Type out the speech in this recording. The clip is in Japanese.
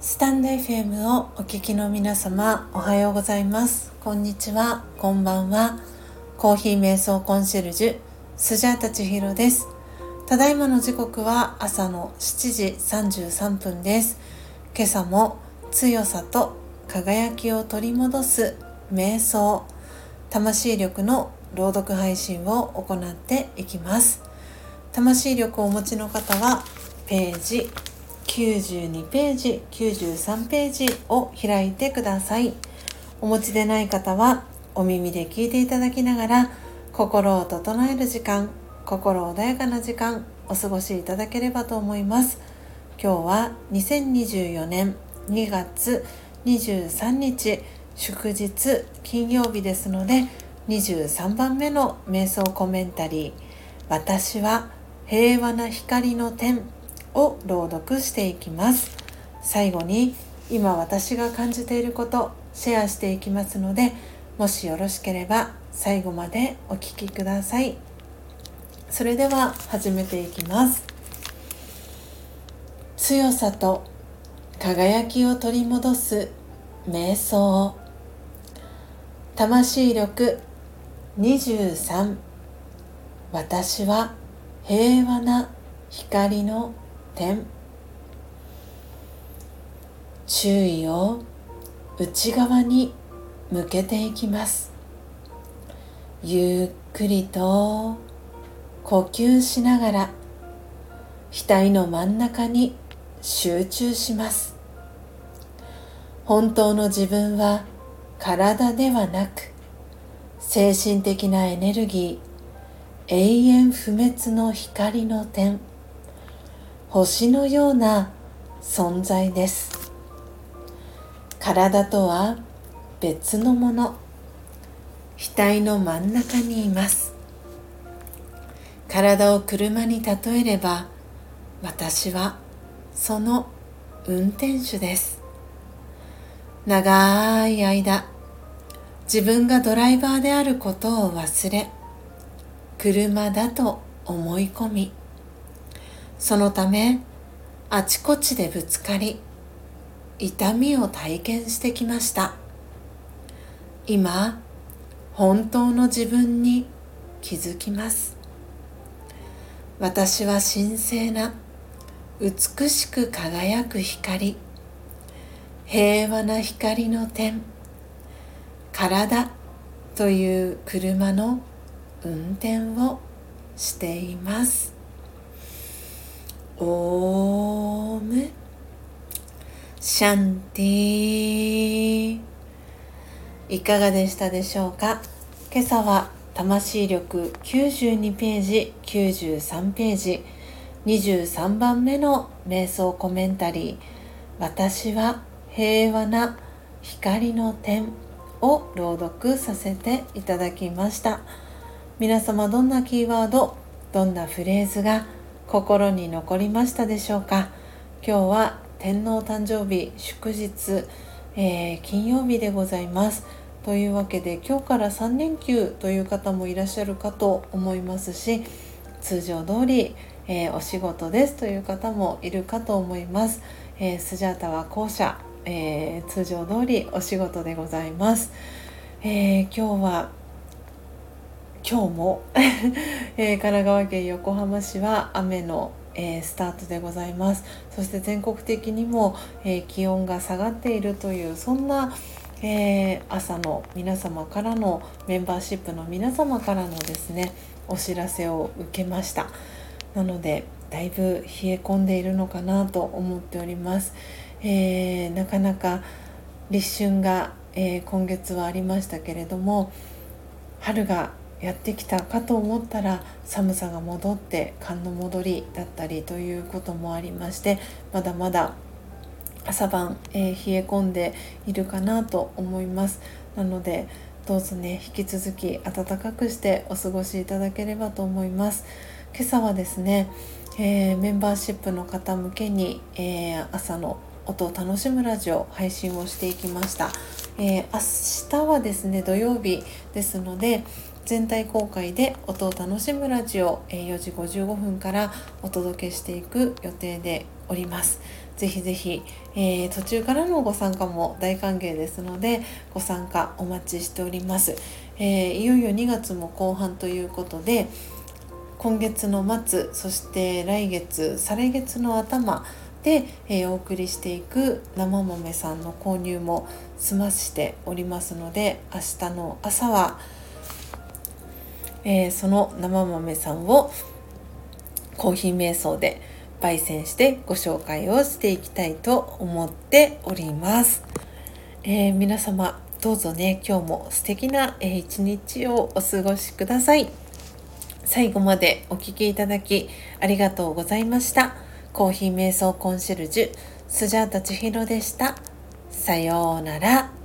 スタンド FM をお聞きの皆様おはようございます。こんにちは。こんばんは。コーヒー瞑想コンシェルジュスジャータチヒロです。ただいまの時刻は朝の7時33分です。今朝も強さと輝きを取り戻す瞑想魂力の朗読配信を行っていきます。魂力をお持ちの方はページ92ページ93ページを開いてください。お持ちでない方はお耳で聞いていただきながら心を整える時間心穏やかな時間お過ごしいただければと思います。今日は2024年2月23日祝日金曜日ですので23番目の瞑想コメンタリー「私は平和な光の点」を朗読していきます。最後に今私が感じていることシェアしていきますのでもしよろしければ最後までお聴きください。それでは始めていきます。強さと輝きを取り戻す瞑想。魂力23私は平和な光の点。注意を内側に向けていきます。ゆっくりと呼吸しながら額の真ん中に集中します。本当の自分は体ではなく精神的なエネルギー永遠不滅の光の点。星のような存在です。体とは別のもの。額の真ん中にいます。体を車に例えれば私はその運転手です。長い間自分がドライバーであることを忘れ車だと思い込みそのためあちこちでぶつかり痛みを体験してきました。今本当の自分に気づきます。私は神聖な美しく輝く光平和な光の点体という車の運転をしています。オーム。シャンティいかがでしたでしょうか？今朝は魂力92ページ93ページ23番目の瞑想コメンタリー「私は平和な光の点」を朗読させていただきました。皆様どんなキーワードどんなフレーズが心に残りましたでしょうか？今日は天皇誕生日祝日、えー、金曜日でございます。というわけで今日から3連休という方もいらっしゃるかと思いますし通常通り、えー、お仕事ですという方もいるかと思います、えー、スジャータは校舎、え通常通りお仕事でございます、え今日は今日も えー、神奈川県横浜市は雨の、えー、スタートでございます。そして全国的にも、えー、気温が下がっているというそんな、え朝の皆様からのメンバーシップの皆様からのですねお知らせを受けました。なのでだいぶ冷え込んでいるのかなと思っております、えなかなか立春が、え今月はありましたけれども春がやってきたかと思ったら寒さが戻って寒の戻りだったりということもありましてまだまだ朝晩、えー、冷え込んでいるかなと思います。なのでどうぞね引き続き暖かくしてお過ごしいただければと思います。今朝はですね、えー、メンバーシップの方向けに、えー、朝の音を楽しむラジオ配信をしていきました、えー、明日はですね土曜日ですので、全体公開で音を楽しむラジオえ4時55分からお届けしていく予定でおります。ぜひぜひ、えー、途中からのご参加も大歓迎ですのでご参加お待ちしております、えー、いよいよ2月も後半ということで今月の末そして来月再来月の頭で、えー、お送りしていく生豆さんの購入も済ましておりますので明日の朝は、えー、その生豆さんをコーヒー瞑想で焙煎してご紹介をしていきたいと思っております。えー、皆様どうぞね今日も素敵な、えー、一日をお過ごしください。最後までお聴きいただきありがとうございました。コーヒー瞑想コンシェルジュスジャータ千尋でした。さようなら。